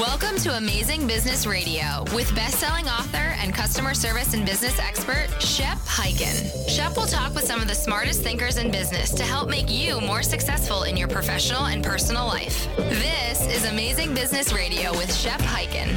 Welcome to Amazing Business Radio with best-selling author and customer service and business expert Shep Hyken. Shep will talk with some of the smartest thinkers in business to help make you more successful in your professional and personal life. This is Amazing Business Radio with Shep Hyken.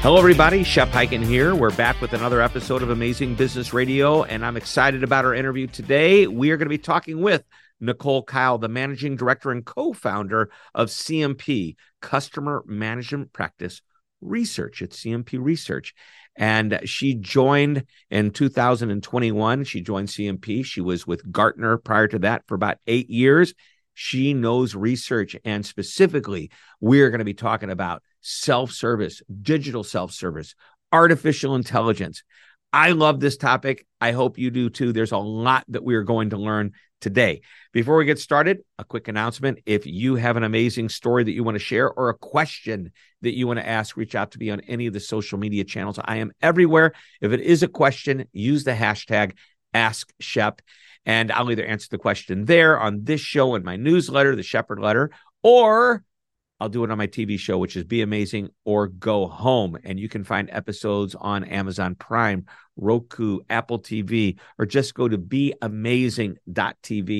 Hello, everybody. Shep Hyken here. We're back with another episode of Amazing Business Radio, and I'm excited about our interview today. We are going to be talking with Nicole Kyle, the managing director and co founder of CMP, Customer Management Practice Research at CMP Research. And she joined in 2021. She joined CMP. She was with Gartner prior to that for about eight years. She knows research, and specifically, we're going to be talking about self service, digital self service, artificial intelligence. I love this topic. I hope you do too. There's a lot that we are going to learn today. Before we get started, a quick announcement. If you have an amazing story that you want to share or a question that you want to ask, reach out to me on any of the social media channels. I am everywhere. If it is a question, use the hashtag Ask Shep, and I'll either answer the question there on this show in my newsletter, the Shepard Letter, or I'll do it on my TV show, which is Be Amazing or Go Home. And you can find episodes on Amazon Prime, Roku, Apple TV, or just go to beamazing.tv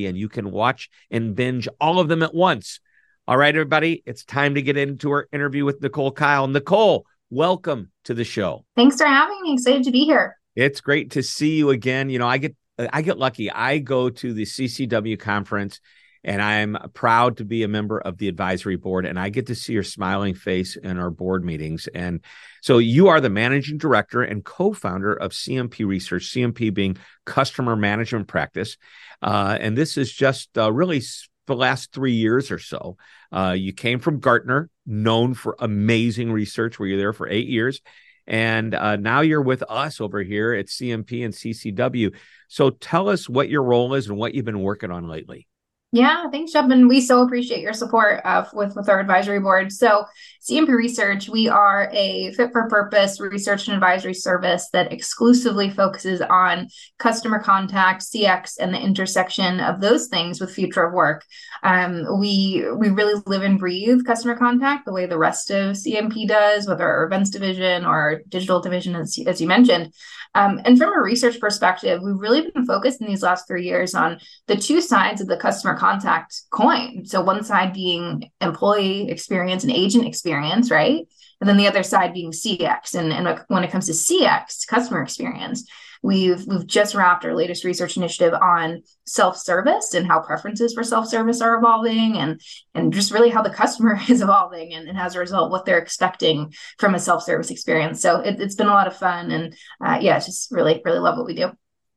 and you can watch and binge all of them at once. All right, everybody, it's time to get into our interview with Nicole Kyle. Nicole, welcome to the show. Thanks for having me. Excited to be here. It's great to see you again. You know, I get I get lucky. I go to the CCW conference and I'm proud to be a member of the advisory board and I get to see your smiling face in our board meetings. And so you are the managing director and co-founder of CMP Research, CMP being customer management practice. Uh, and this is just uh, really the last three years or so. Uh, you came from Gartner, known for amazing research, where you're there for eight years. And uh, now you're with us over here at CMP and CCW. So tell us what your role is and what you've been working on lately. Yeah, thanks. And we so appreciate your support uh, with, with our advisory board. So, CMP Research, we are a fit for purpose research and advisory service that exclusively focuses on customer contact, CX, and the intersection of those things with future of work. Um, we we really live and breathe customer contact the way the rest of CMP does, with our events division or our digital division, as, as you mentioned. Um, and from a research perspective, we've really been focused in these last three years on the two sides of the customer contact coin. So, one side being employee experience and agent experience, right? And then the other side being CX. And, and when it comes to CX, customer experience, We've we've just wrapped our latest research initiative on self-service and how preferences for self-service are evolving and and just really how the customer is evolving and, and as a result what they're expecting from a self-service experience. So it, has been a lot of fun and uh, yeah, just really really love what we do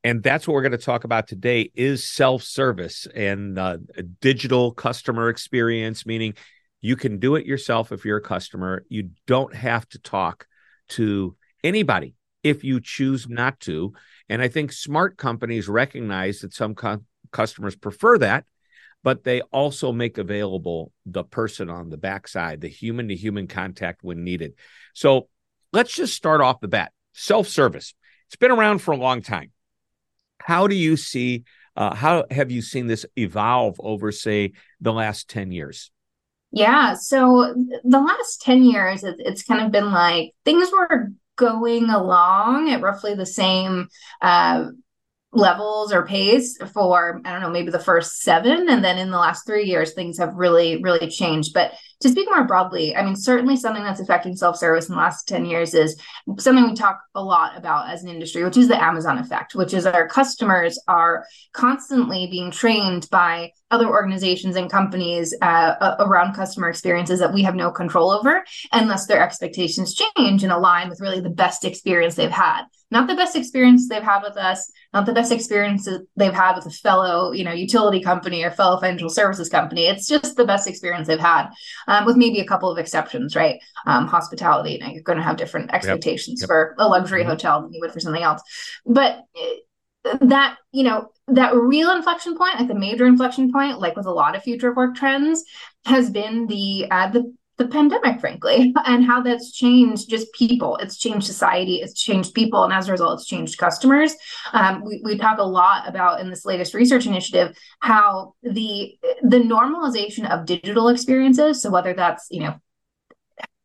and that's what we're going to talk about today is self-service and uh, digital customer experience meaning you can do it yourself if you're a customer you don't have to talk to anybody if you choose not to. And I think smart companies recognize that some co- customers prefer that, but they also make available the person on the backside, the human to human contact when needed. So let's just start off the bat self service. It's been around for a long time. How do you see, uh, how have you seen this evolve over, say, the last 10 years? Yeah. So the last 10 years, it's kind of been like things were going along at roughly the same uh, levels or pace for i don't know maybe the first seven and then in the last three years things have really really changed. But to speak more broadly i mean certainly something that's affecting self-service in the last 10 years is something we talk a lot about as an industry which is the amazon effect which is our customers are constantly being trained by other organizations and companies uh, around customer experiences that we have no control over unless their expectations change and align with really the best experience they've had not the best experience they've had with us not the best experiences they've had with a fellow you know utility company or fellow financial services company it's just the best experience they've had um, with maybe a couple of exceptions right um, hospitality you know, you're going to have different expectations yep. Yep. for a luxury mm-hmm. hotel than you would for something else but that you know that real inflection point like the major inflection point like with a lot of future work trends has been the uh, the the pandemic frankly and how that's changed just people. It's changed society. It's changed people. And as a result it's changed customers. Um, we, we talk a lot about in this latest research initiative how the the normalization of digital experiences so whether that's you know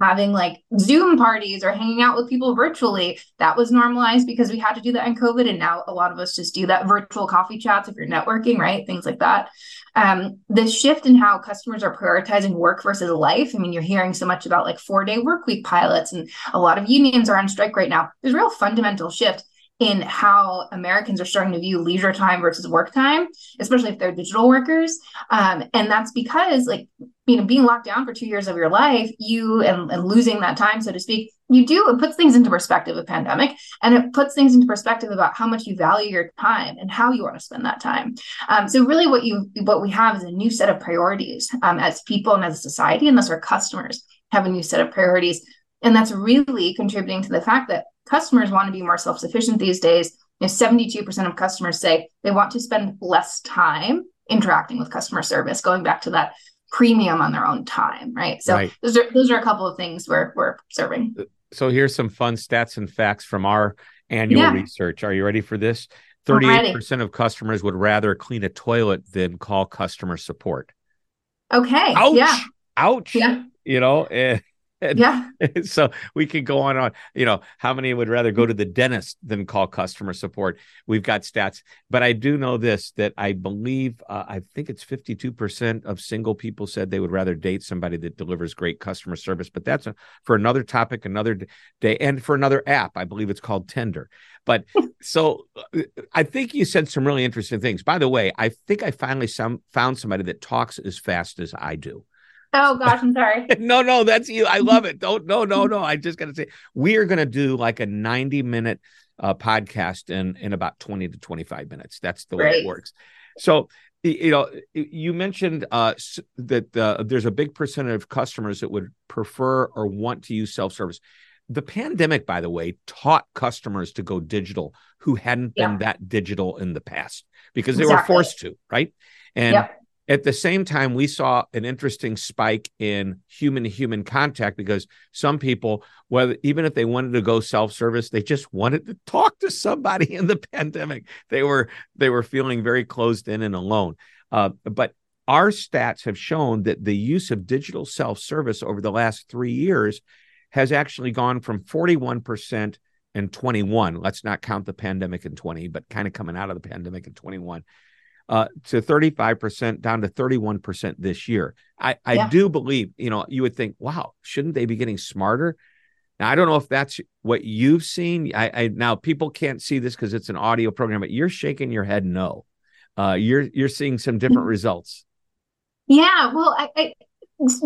having like Zoom parties or hanging out with people virtually. That was normalized because we had to do that in COVID. And now a lot of us just do that virtual coffee chats if you're networking, right? Things like that. Um, shift in how customers are prioritizing work versus life. I mean, you're hearing so much about like four day work week pilots, and a lot of unions are on strike right now. There's a real fundamental shift in how Americans are starting to view leisure time versus work time, especially if they're digital workers. Um, and that's because, like, you know, being locked down for two years of your life, you and, and losing that time, so to speak, you do, it puts things into perspective of pandemic and it puts things into perspective about how much you value your time and how you want to spend that time. Um, so really what you, what we have is a new set of priorities um, as people and as a society, and thus our customers have a new set of priorities. And that's really contributing to the fact that customers want to be more self-sufficient these days. You know, 72% of customers say they want to spend less time interacting with customer service, going back to that premium on their own time, right? So right. those are those are a couple of things we're we're serving. So here's some fun stats and facts from our annual yeah. research. Are you ready for this? 38% of customers would rather clean a toilet than call customer support. Okay. Ouch. Yeah. Ouch. Yeah. You know, eh, and, yeah. So we could go on on. You know, how many would rather go to the dentist than call customer support? We've got stats, but I do know this that I believe uh, I think it's fifty two percent of single people said they would rather date somebody that delivers great customer service. But that's a, for another topic, another day, and for another app. I believe it's called Tender. But so uh, I think you said some really interesting things. By the way, I think I finally some, found somebody that talks as fast as I do. Oh gosh, I'm sorry. no, no, that's you. I love it. Don't no, no, no. I just gotta say we are gonna do like a 90 minute uh, podcast in in about 20 to 25 minutes. That's the way it works. So you know, you mentioned uh, that uh, there's a big percentage of customers that would prefer or want to use self service. The pandemic, by the way, taught customers to go digital who hadn't yeah. been that digital in the past because they exactly. were forced to, right? And yep. At the same time, we saw an interesting spike in human to human contact because some people, whether even if they wanted to go self-service, they just wanted to talk to somebody in the pandemic. They were they were feeling very closed in and alone. Uh, but our stats have shown that the use of digital self-service over the last three years has actually gone from 41% in 21. Let's not count the pandemic in 20, but kind of coming out of the pandemic in 21 uh, to 35% down to 31% this year. I, I yeah. do believe, you know, you would think, wow, shouldn't they be getting smarter? Now, I don't know if that's what you've seen. I, I now people can't see this because it's an audio program, but you're shaking your head no. Uh, you're you're seeing some different mm-hmm. results. Yeah, well, I, I,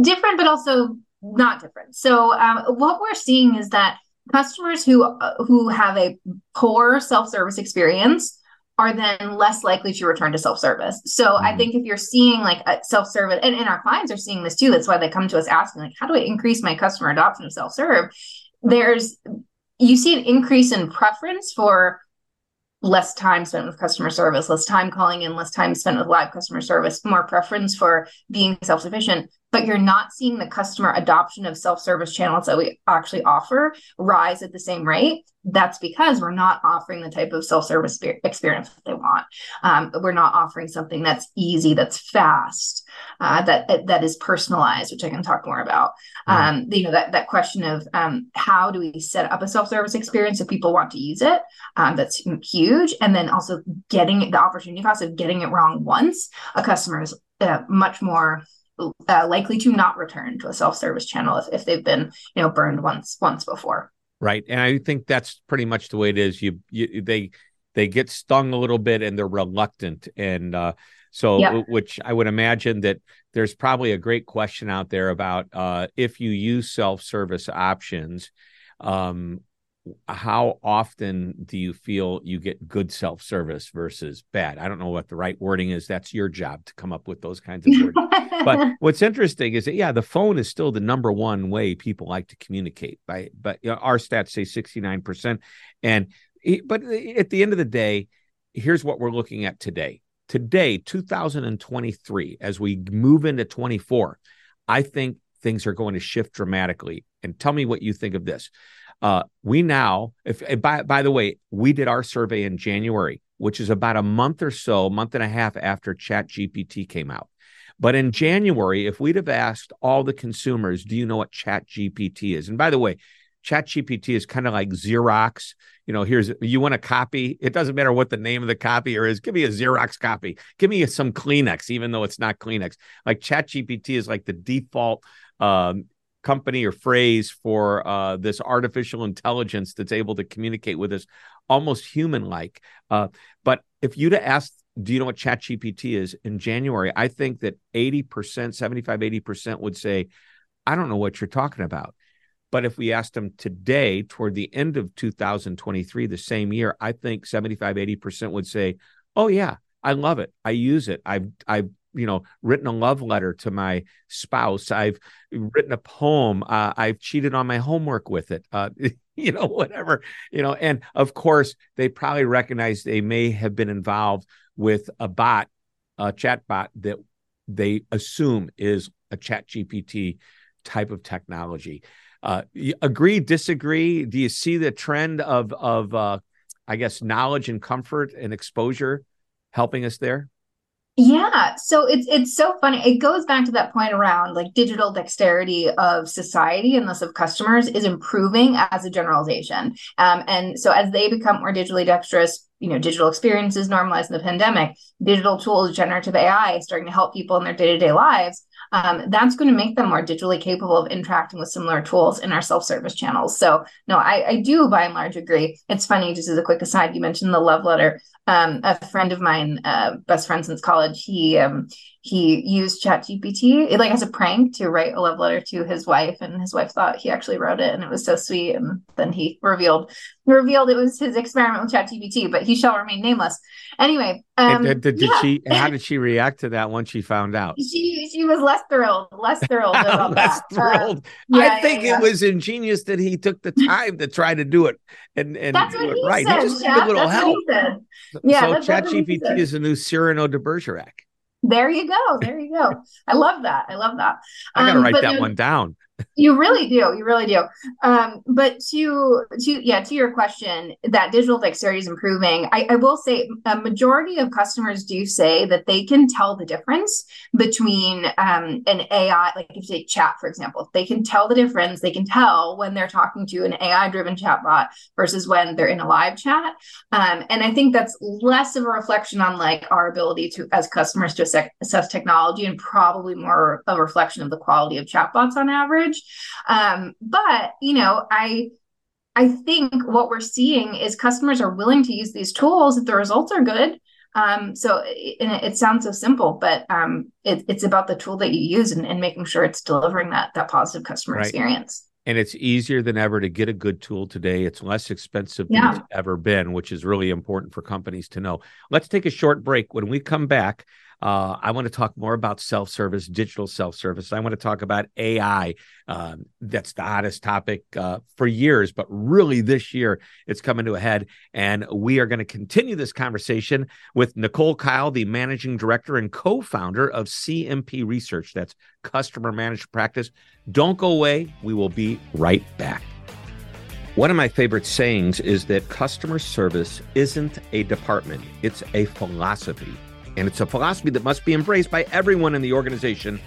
different, but also not different. So, um, what we're seeing is that customers who uh, who have a poor self service experience are then less likely to return to self-service. So mm-hmm. I think if you're seeing like a self-service and, and our clients are seeing this too, that's why they come to us asking like, how do I increase my customer adoption of self-serve? There's, you see an increase in preference for less time spent with customer service, less time calling in, less time spent with live customer service, more preference for being self-sufficient but you're not seeing the customer adoption of self-service channels that we actually offer rise at the same rate. That's because we're not offering the type of self-service experience that they want. Um, we're not offering something that's easy that's fast uh, that that is personalized which i can talk more about. Mm-hmm. um, you know that, that question of um, how do we set up a self-service experience if people want to use it? Um, that's huge. And then also getting the opportunity cost of getting it wrong once a customer is uh, much more uh, likely to not return to a self-service channel if, if they've been you know burned once once before. Right. And i think that's pretty much the way it is. You, you they they get stung a little bit and they're reluctant. And uh, so yeah. which i would imagine that there's probably a great question out there about uh, if you use self-service options um, how often do you feel you get good self service versus bad? I don't know what the right wording is. That's your job to come up with those kinds of words. but what's interesting is that yeah, the phone is still the number one way people like to communicate. By but you know, our stats say sixty nine percent, and but at the end of the day, here's what we're looking at today. Today, 2023, as we move into 24, I think things are going to shift dramatically. And tell me what you think of this. Uh, we now, if by by the way, we did our survey in January, which is about a month or so, month and a half after Chat GPT came out. But in January, if we'd have asked all the consumers, do you know what Chat GPT is? And by the way, Chat GPT is kind of like Xerox. You know, here's you want a copy. It doesn't matter what the name of the copier is. Give me a Xerox copy. Give me some Kleenex, even though it's not Kleenex. Like Chat GPT is like the default um, company or phrase for uh, this artificial intelligence that's able to communicate with us almost human like. Uh, but if you'd have asked, do you know what Chat GPT is in January? I think that 80%, 75, 80% would say, I don't know what you're talking about. But if we asked them today, toward the end of 2023, the same year, I think 75, 80% would say, Oh, yeah, I love it. I use it. I've, I've, you know, written a love letter to my spouse. I've written a poem. Uh, I've cheated on my homework with it. Uh, you know, whatever, you know, and of course, they probably recognize they may have been involved with a bot, a chat bot that they assume is a chat GPT type of technology. Uh, agree, disagree? Do you see the trend of of uh, I guess knowledge and comfort and exposure helping us there? Yeah, so it's it's so funny. It goes back to that point around like digital dexterity of society and thus of customers is improving as a generalization. Um, and so as they become more digitally dexterous, you know, digital experiences normalized in the pandemic, digital tools, generative AI starting to help people in their day to day lives um, that's going to make them more digitally capable of interacting with similar tools in our self-service channels. So no, I, I do by and large agree. It's funny, just as a quick aside, you mentioned the love letter. Um, a friend of mine, uh, best friend since college, he um, he used chat gpt like as a prank to write a love letter to his wife and his wife thought he actually wrote it and it was so sweet and then he revealed revealed it was his experiment with chat gpt but he shall remain nameless. Anyway um, did, did, did yeah. she how did she react to that once she found out? She she was less thrilled less thrilled about less that. thrilled. uh, yeah, i think yeah, it was ingenious that he took the time to try to do it and and that's what he right. Said, he just needed a little that's help. yeah so chat gpt is a new cyrano de bergerac there you go. There you go. I love that. I love that. I gotta um, write that one down you really do you really do. Um, but to to yeah to your question that digital dexterity is improving I, I, will say a majority of customers do say that they can tell the difference between um, an ai like if you say chat for example they can tell the difference they can tell when they're talking to an ai driven chatbot versus when they're in a live chat. Um, and i think that's less of a reflection on like our ability to as customers to assess, assess technology and probably more a reflection of the quality of chatbots on average um, but you know, I I think what we're seeing is customers are willing to use these tools if the results are good. Um, so it, it, sounds so simple, but um, it, it's about the tool that you use and, and, making sure it's delivering that that positive customer right. experience. And it's easier than ever to get a good tool today. It's less expensive than yeah. it's ever been, which is really important for companies to know. Let's take a short break. When we come back, uh, I want to talk more about self service, digital self service. I want to talk about AI. Um, that's the hottest topic uh, for years, but really this year it's coming to a head. And we are going to continue this conversation with Nicole Kyle, the managing director and co founder of CMP Research. That's Customer Managed Practice. Don't go away. We will be right back. One of my favorite sayings is that customer service isn't a department, it's a philosophy. And it's a philosophy that must be embraced by everyone in the organization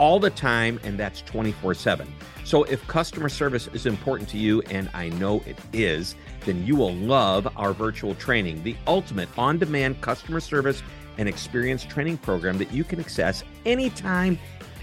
all the time, and that's 24 7. So if customer service is important to you, and I know it is, then you will love our virtual training, the ultimate on demand customer service and experience training program that you can access anytime,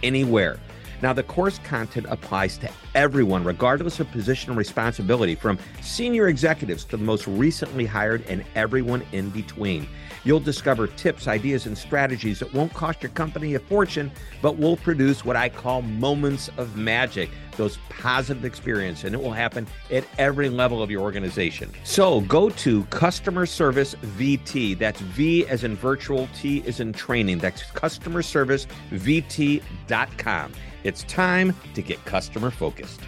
anywhere. Now, the course content applies to everyone, regardless of position and responsibility, from senior executives to the most recently hired and everyone in between. You'll discover tips, ideas, and strategies that won't cost your company a fortune, but will produce what I call moments of magic, those positive experiences, and it will happen at every level of your organization. So go to Customer Service VT. That's V as in virtual, T as in training. That's customer service customerservicevt.com. It's time to get customer focused.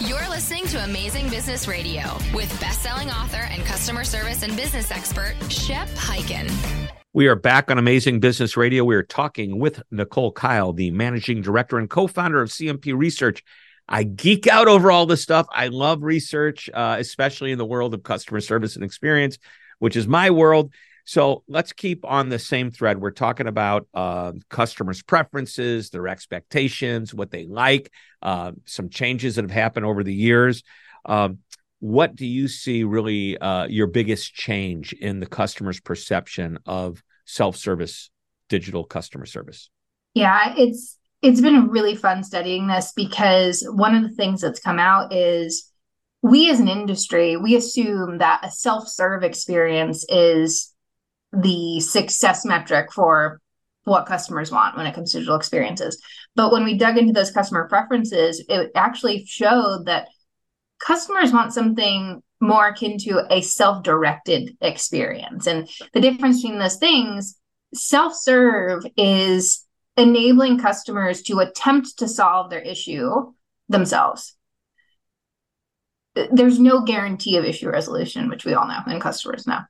You're listening to Amazing Business Radio with best-selling author and customer service and business expert Shep Hyken. We are back on Amazing Business Radio. We are talking with Nicole Kyle, the managing director and co-founder of CMP Research. I geek out over all this stuff. I love research, uh, especially in the world of customer service and experience, which is my world. So let's keep on the same thread. We're talking about uh, customers' preferences, their expectations, what they like, uh, some changes that have happened over the years. Um, what do you see really uh, your biggest change in the customer's perception of self-service digital customer service? Yeah, it's it's been really fun studying this because one of the things that's come out is we as an industry we assume that a self-serve experience is the success metric for what customers want when it comes to digital experiences. But when we dug into those customer preferences it actually showed that customers want something more akin to a self-directed experience. And the difference between those things self-serve is enabling customers to attempt to solve their issue themselves. There's no guarantee of issue resolution, which we all know and customers know.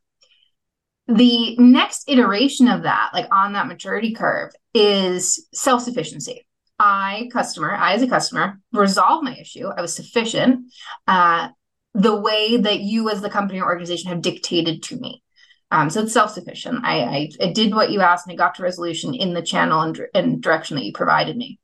The next iteration of that, like on that maturity curve, is self sufficiency. I, customer, I as a customer, resolve my issue. I was sufficient uh, the way that you, as the company or organization, have dictated to me. Um, so it's self sufficient. I, I, I, did what you asked and I got to resolution in the channel and, and direction that you provided me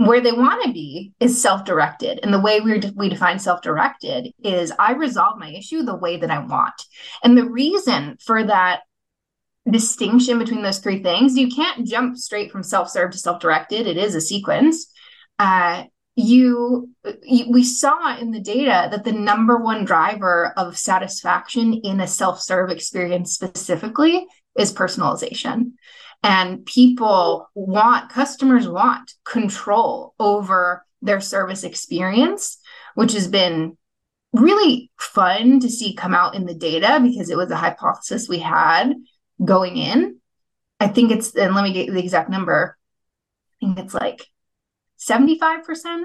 where they want to be is self-directed. And the way we we define self-directed is i resolve my issue the way that i want. And the reason for that distinction between those three things you can't jump straight from self-serve to self-directed. It is a sequence. Uh, you, you we saw in the data that the number one driver of satisfaction in a self-serve experience specifically is personalization and people want, customers want control over their service experience, which has been really fun to see come out in the data because it was a hypothesis we had going in. I think it's, and let me get the exact number. I think it's like 75%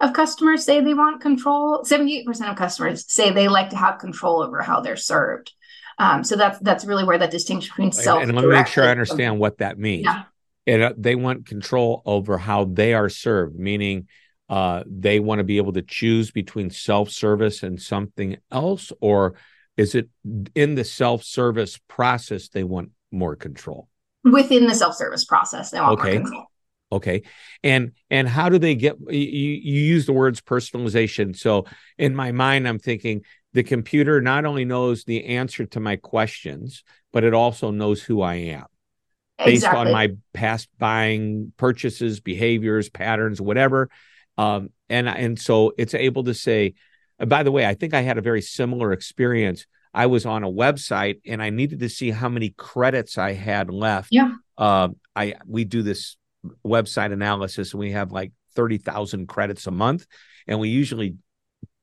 of customers say they want control. 78% of customers say they like to have control over how they're served. Um, so that's that's really where that distinction between self and, let me make sure I understand what that means. Yeah. And uh, they want control over how they are served, meaning uh, they want to be able to choose between self-service and something else, or is it in the self-service process they want more control? Within the self-service process, they want okay. more control. Okay. And and how do they get you, you use the words personalization. So in my mind, I'm thinking the computer not only knows the answer to my questions, but it also knows who I am based on my past buying purchases, behaviors, patterns, whatever. Um, and and so it's able to say, by the way, I think I had a very similar experience. I was on a website and I needed to see how many credits I had left. Yeah. Uh, I we do this website analysis and we have like 30,000 credits a month and we usually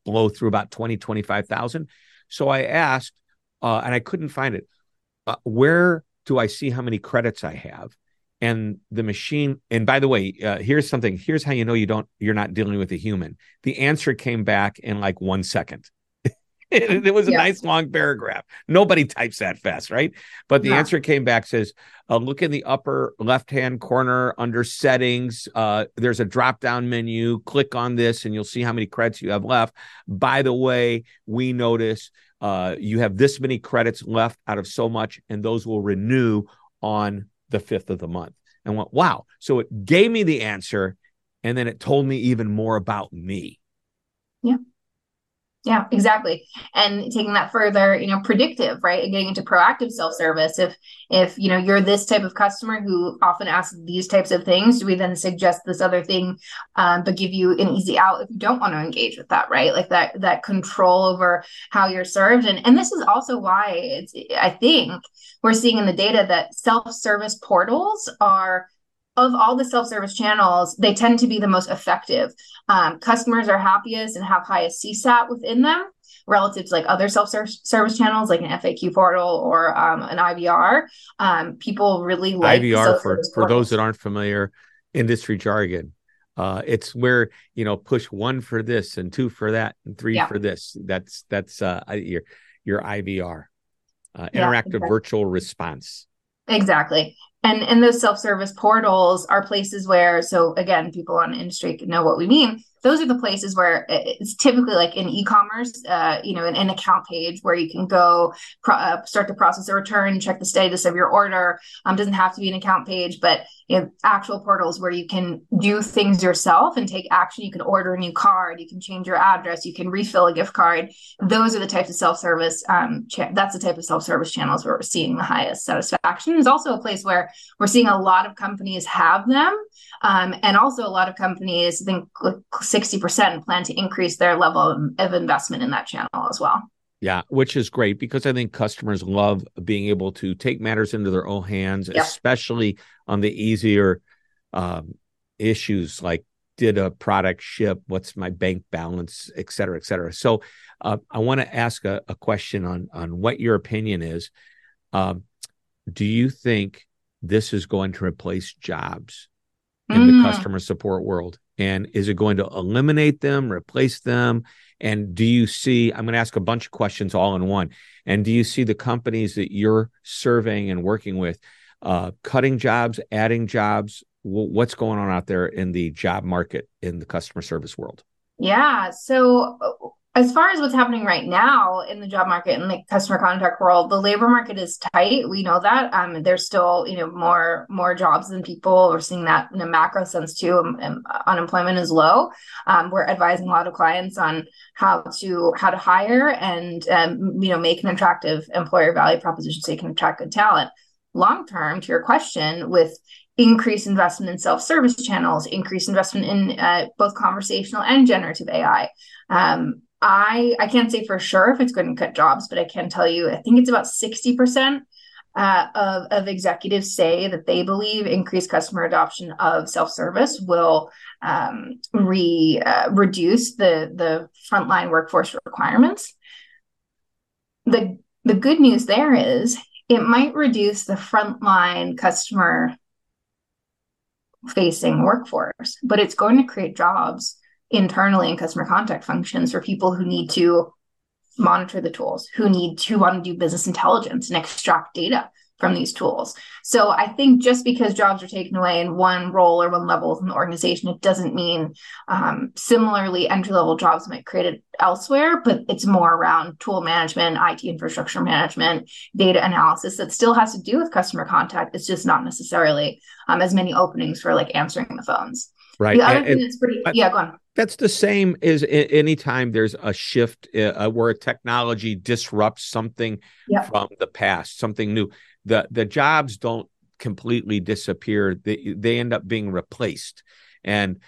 blow through about 20, 25,000. So I asked, uh, and I couldn't find it. Uh, where do I see how many credits I have? And the machine, and by the way, uh, here's something. Here's how you know you don't, you're not dealing with a human. The answer came back in like one second. it, it, was a yeah. nice long paragraph. Nobody types that fast, right? But the yeah. answer came back says, uh, look in the upper left hand corner under settings. Uh, there's a drop down menu. Click on this, and you'll see how many credits you have left. By the way, we notice uh, you have this many credits left out of so much, and those will renew on the fifth of the month. And went, wow. So it gave me the answer, and then it told me even more about me. Yeah. Yeah, exactly. And taking that further, you know, predictive, right? And getting into proactive self-service. If if you know you're this type of customer who often asks these types of things, do we then suggest this other thing, um, but give you an easy out if you don't want to engage with that, right? Like that that control over how you're served. And and this is also why it's I think we're seeing in the data that self-service portals are of all the self-service channels, they tend to be the most effective. Um, customers are happiest and have highest CSAT within them relative to like other self-service channels like an FAQ portal or um, an IVR. Um, people really like IVR for for those that aren't familiar, industry jargon. Uh, it's where you know push one for this and two for that and three yeah. for this. That's that's uh, your your IVR, uh, interactive yeah, exactly. virtual response. Exactly. And and those self-service portals are places where so again people on industry know what we mean. Those are the places where it's typically like in e-commerce uh, you know an, an, account page where you can go pro- uh, start to process a return check the status of your order. Um, doesn't have to be an account page but you know, actual portals where you can do things yourself and take action. You can order a new card. You can change your address. You can refill a gift card. Those are the types of self-service um, cha- that's the type of self-service channels where we're seeing the highest satisfaction. Is also a place where we're seeing a lot of companies have them um, and also a lot of companies I think 60% plan to increase their level of investment in that channel as well. Yeah, which is great because I think customers love being able to take matters into their own hands, yep. especially on the easier um, issues like did a product ship, what's my bank balance, et cetera, et cetera. So uh, I want to ask a, a, question on on what your opinion is. Um, do you think this is going to replace jobs in mm. the customer support world? And is it going to eliminate them, replace them? And do you see, I'm going to ask a bunch of questions all in one. And do you see the companies that you're surveying and working with uh, cutting jobs, adding jobs? What's going on out there in the job market in the customer service world? Yeah. So as far as what's happening right now in the job market and the customer contact world, the labor market is tight. We know that. Um, there's still, you know, more more jobs than people. We're seeing that in a macro sense too. Um, um, unemployment is low. Um, we're advising a lot of clients on how to how to hire and um, you know make an attractive employer value proposition so you can attract good talent. Long term, to your question, with increased investment in self-service channels, increased investment in uh, both conversational and generative AI. Um, I I can't say for sure if it's going to cut jobs, but I can tell you I think it's about sixty percent uh, of of executives say that they believe increased customer adoption of self service will um, re uh, reduce the the frontline workforce requirements. the The good news there is it might reduce the frontline customer facing workforce, but it's going to create jobs internally in customer contact functions for people who need to monitor the tools, who need to want to do business intelligence and extract data from these tools. So I think just because jobs are taken away in one role or one level within the organization, it doesn't mean um, similarly entry level jobs might create it elsewhere, but it's more around tool management, IT infrastructure management, data analysis that still has to do with customer contact. It's just not necessarily um, as many openings for like answering the phones. Right. The other and, thing that's pretty, yeah, go on. That's the same as anytime there's a shift uh, where technology disrupts something yep. from the past, something new. The the jobs don't completely disappear; they they end up being replaced, and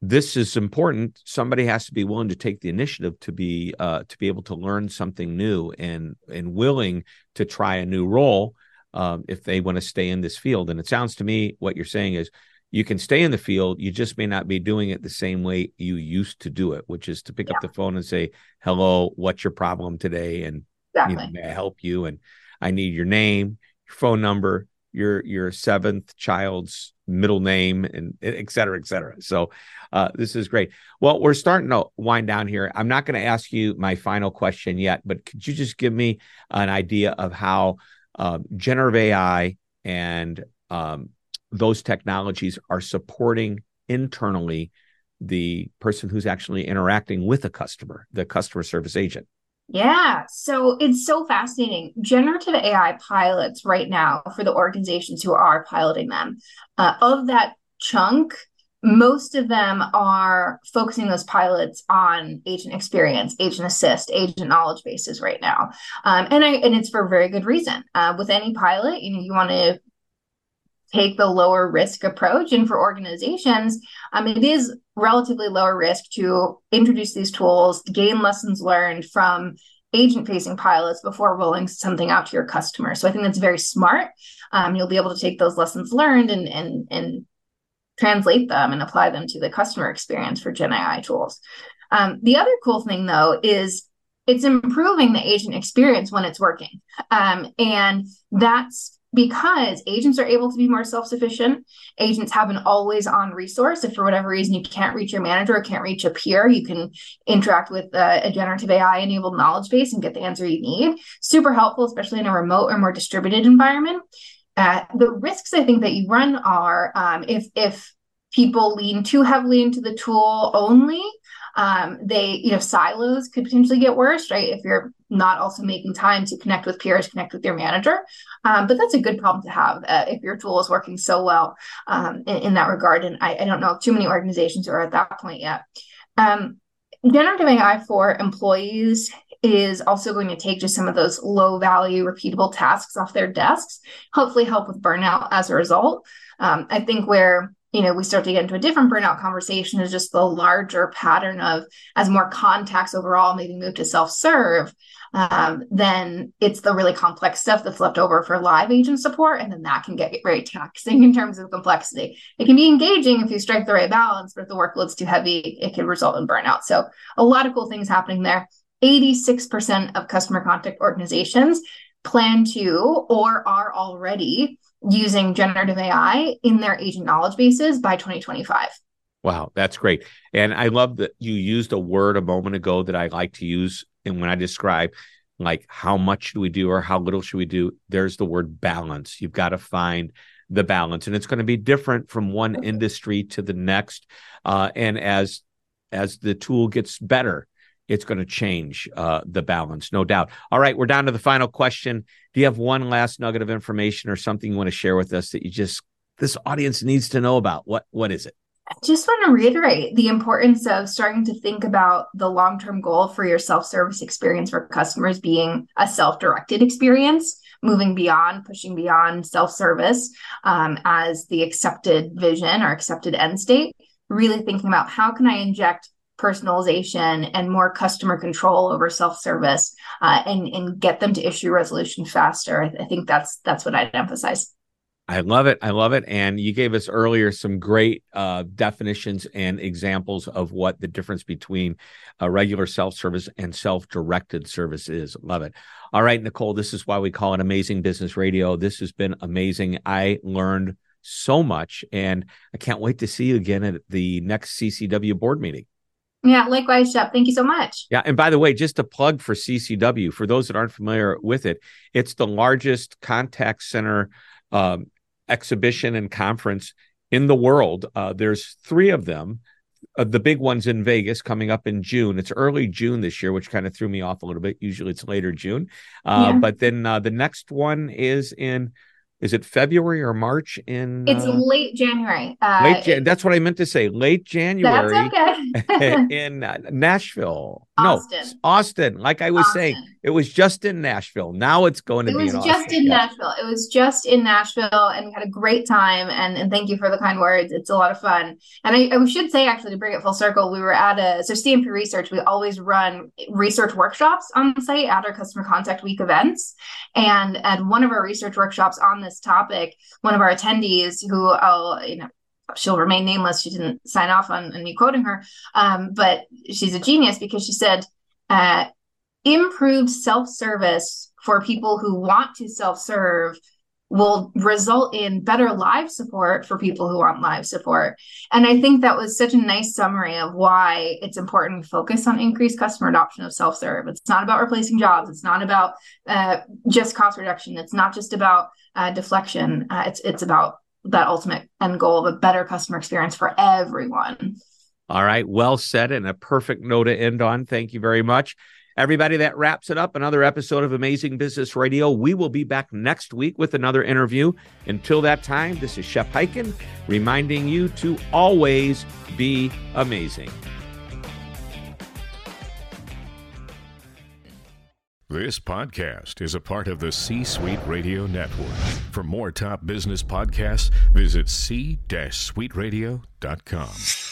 this is important. Somebody has to be willing to take the initiative to be uh, to be able to learn something new and and willing to try a new role um, if they want to stay in this field. And it sounds to me what you're saying is you can stay in the field you just may not be doing it the same way you used to do it which is to pick yeah. up the phone and say hello what's your problem today? And exactly. you know, may i help you? And i need your name your phone number your your seventh child's middle name and et cetera et cetera. So uh, this is great. Well we're starting to wind down here. I'm not going to ask you my final question yet but could you just give me an idea of how uh, generative ai and um, those technologies are supporting internally the person who's actually interacting with a customer, the customer service agent. Yeah, so it's so fascinating. Generative AI pilots right now for the organizations who are piloting them, uh, of that chunk, most of them are focusing those pilots on agent experience, agent assist, agent knowledge bases right now, um, and I and it's for a very good reason. Uh, with any pilot, you know, you want to take the lower risk approach. And for organizations, um, it is relatively lower risk to introduce these tools, gain lessons learned from agent facing pilots before rolling something out to your customer. So I think that's very smart. Um, you'll be able to take those lessons learned and, and, and translate them and apply them to the customer experience for Gen AI tools. Um, the other cool thing, though, is it's improving the agent experience when it's working. Um, and that's because agents are able to be more self-sufficient. Agents have an always on resource. If for whatever reason you can't reach your manager or can't reach a peer you can interact with a, a generative ai enabled knowledge base and get the answer you need. Super helpful especially in a remote or more distributed environment. Uh, the risks I think that you run are um, if if people lean too heavily into the tool only, um, they you know silos could potentially get worse, right? If you're not also making time to connect with peers, connect with your manager, um, but that's a good problem to have uh, if your tool is working so well um, in, in, that regard. And I, I, don't know too many organizations are at that point yet. Um, generative AI for employees is also going to take just some of those low value, repeatable tasks off their desks, hopefully help with burnout as a result. Um, I think where you know we start to get into a different burnout conversation is just the larger pattern of as more contacts overall maybe move to self-serve um, then it's the really complex stuff that's left over for live agent support and then that can get very taxing in terms of complexity. It can be engaging if you strike the right balance but if the workload's too heavy it can result in burnout. So a lot of cool things happening there. 86% of customer contact organizations plan to or are already using generative AI in their agent knowledge bases by 2025. Wow, that's great. And I love that you used a word a moment ago that I like to use. And when I describe like how much should we do or how little should we do, there's the word balance. You've got to find the balance. And it's going to be different from one industry to the next. Uh, and as as the tool gets better, it's going to change uh, the balance, no doubt. All right, we're down to the final question. Do you have one last nugget of information or something you want to share with us that you just this audience needs to know about? What what is it? I just want to reiterate the importance of starting to think about the long term goal for your self service experience for customers being a self directed experience, moving beyond, pushing beyond self service um, as the accepted vision or accepted end state. Really thinking about how can I inject personalization and more customer control over self-service uh, and and get them to issue resolution faster. I, I think that's that's what I'd emphasize. I love it. I love it. And you gave us earlier some great uh, definitions and examples of what the difference between a regular self service and self directed service is. Love it. All right, Nicole, this is why we call it Amazing Business Radio. This has been amazing. I learned so much, and I can't wait to see you again at the next CCW board meeting. Yeah, likewise, Shep. Thank you so much. Yeah, and by the way, just a plug for CCW for those that aren't familiar with it, it's the largest contact center um, exhibition and conference in the world. Uh, there's three of them. Uh, the big one's in Vegas coming up in June. It's early June this year, which kind of threw me off a little bit. Usually it's later June. Uh, yeah. But then uh, the next one is in is it February or March in It's uh, late January. Uh, late Jan- that's what I meant to say. Late January That's okay. in uh, Nashville. Austin. No, Austin. Like I was Austin. saying, it was just in Nashville. Now it's going to it be. It was just Austin. in yeah. Nashville. It was just in Nashville, and we had a great time. And, and thank you for the kind words. It's a lot of fun. And I, I should say, actually, to bring it full circle, we were at a so CMP Research. We always run research workshops on the site at our Customer Contact Week events. And at one of our research workshops on this topic, one of our attendees, who I'll you know she'll remain nameless. She didn't sign off on, on me quoting her, um, but she's a genius because she said, uh, improved self service for people who want to self serve will result in better live support for people who want live support. And I think that was such a nice summary of why it's important to focus on increased customer adoption of self serve. It's not about replacing jobs, it's not about uh, just cost reduction, it's not just about uh, deflection, uh, it's, it's about that ultimate end goal of a better customer experience for everyone. All right. Well said and a perfect note to end on. Thank you very much. Everybody, that wraps it up. Another episode of Amazing Business Radio. We will be back next week with another interview. Until that time, this is Shep Hyken reminding you to always be amazing. This podcast is a part of the C Suite Radio Network. For more top business podcasts, visit c-suiteradio.com.